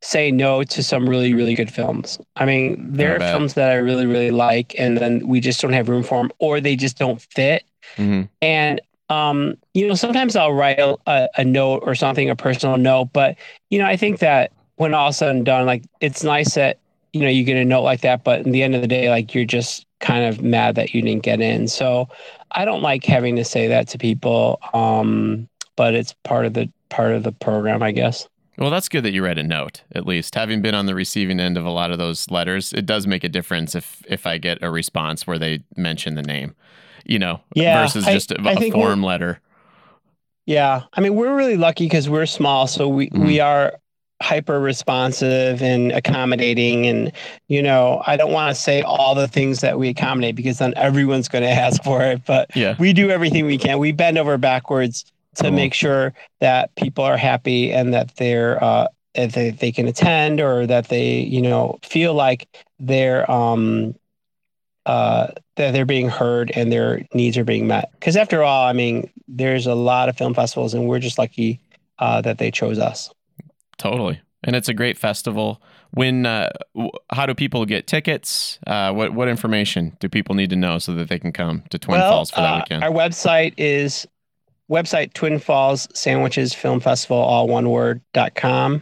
say no to some really really good films. I mean, there I are bet. films that I really really like, and then we just don't have room for them, or they just don't fit. hmm And um, you know, sometimes I'll write a, a, note or something, a personal note. But you know, I think that when all said and done, like it's nice that you know you get a note like that. But in the end of the day, like you're just kind of mad that you didn't get in. So I don't like having to say that to people. Um, but it's part of the part of the program, I guess. Well, that's good that you read a note. At least having been on the receiving end of a lot of those letters, it does make a difference if if I get a response where they mention the name, you know, Yeah, versus I- just a, I a think form letter. Yeah, I mean, we're really lucky because we're small, so we Mhm. we are hyper responsive and accommodating. And you know, I don't want to say all the things that we accommodate because then everyone's going to ask for it. But Yeah. we do everything we can. We bend over backwards to Cool. make sure that people are happy and that they're uh, that they, they can attend or that they you know feel like they're um uh that they're being heard and their needs are being met. Because after all, I mean, there's a lot of film festivals, and we're just lucky uh, that they chose us. Totally. And it's a great festival. When uh, w- how do people get tickets? Uh, what what information do people need to know so that they can come to Twin Falls for that uh, weekend? Our website is website Twin Falls Sandwiches Film Festival, all one word dot com.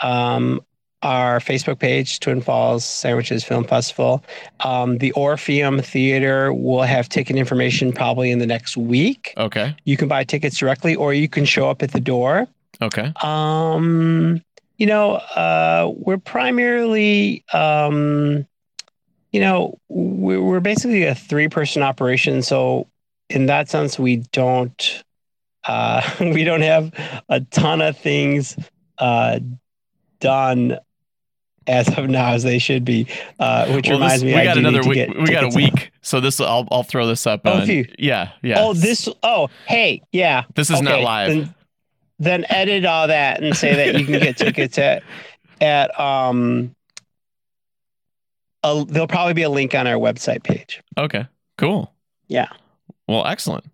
Um, our Facebook page, Twin Falls Sandwiches Film Festival. Um, the Orpheum Theater will have ticket information probably in the next week. okay. You can buy tickets directly, or you can show up at the door. Okay. Um, you know, uh, we're primarily, um, you know, we're, basically a three-person operation. So, in that sense, we don't, uh, we don't have a ton of things uh, done as of now as they should be. Uh, which Well, reminds this- me, we I got another week. get We got a week, so this I'll I'll throw this up. Oh, on, yeah, yeah. Oh, this. Oh, hey, yeah. This is not live. Then, then edit all that and say that you can get tickets at at um. A, there'll probably be a link on our website page. Okay. Cool. Yeah. Well, excellent.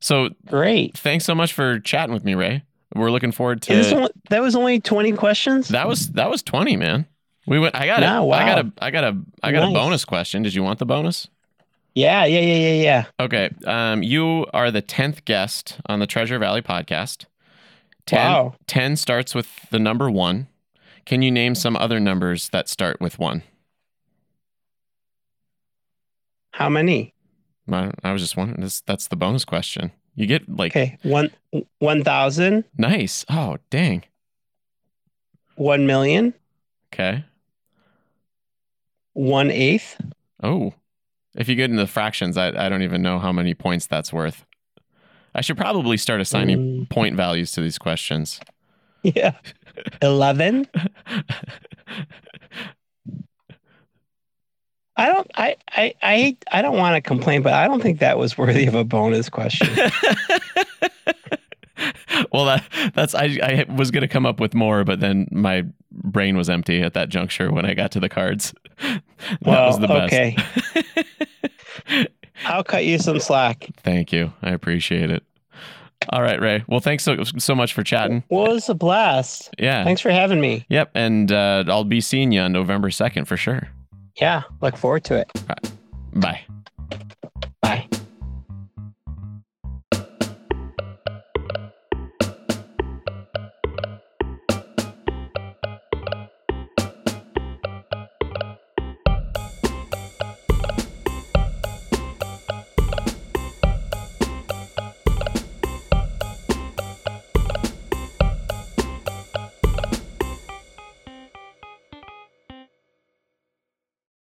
So Great. thanks so much for chatting with me, Ray. We're looking forward to only, that was only twenty questions. that was that was twenty, man. We went. I got it. No, I got a. I got a. I got a bonus question. Did you want the bonus? yeah, yeah, yeah, yeah, yeah. Okay. Um, you are the tenth guest on the Treasure Valley podcast. 10, Wow. 10 starts with the number one. Can you name some other numbers that start with one? How many? I, I was just wondering. This, that's the bonus question. You get like Okay, one one thousand, nice. Oh, dang. one million, Okay. One eighth, Oh, If you get into the fractions, I, I don't even know how many points that's worth. I should probably start assigning Mm, point values to these questions. yeah. 11? I don't I I I, I don't want to complain, but I don't think that was worthy of a bonus question. well, that that's I, I was gonna come up with more, but then my brain was empty at that juncture when I got to the cards. that Well, was the best. okay. I'll cut you some slack. Thank you. I appreciate it. All right, Ray. Well, thanks so so much for chatting. Well, it was a blast. Yeah. Thanks for having me. Yep. And uh, I'll be seeing you on November second for sure. Yeah, look forward to it. Bye. Bye.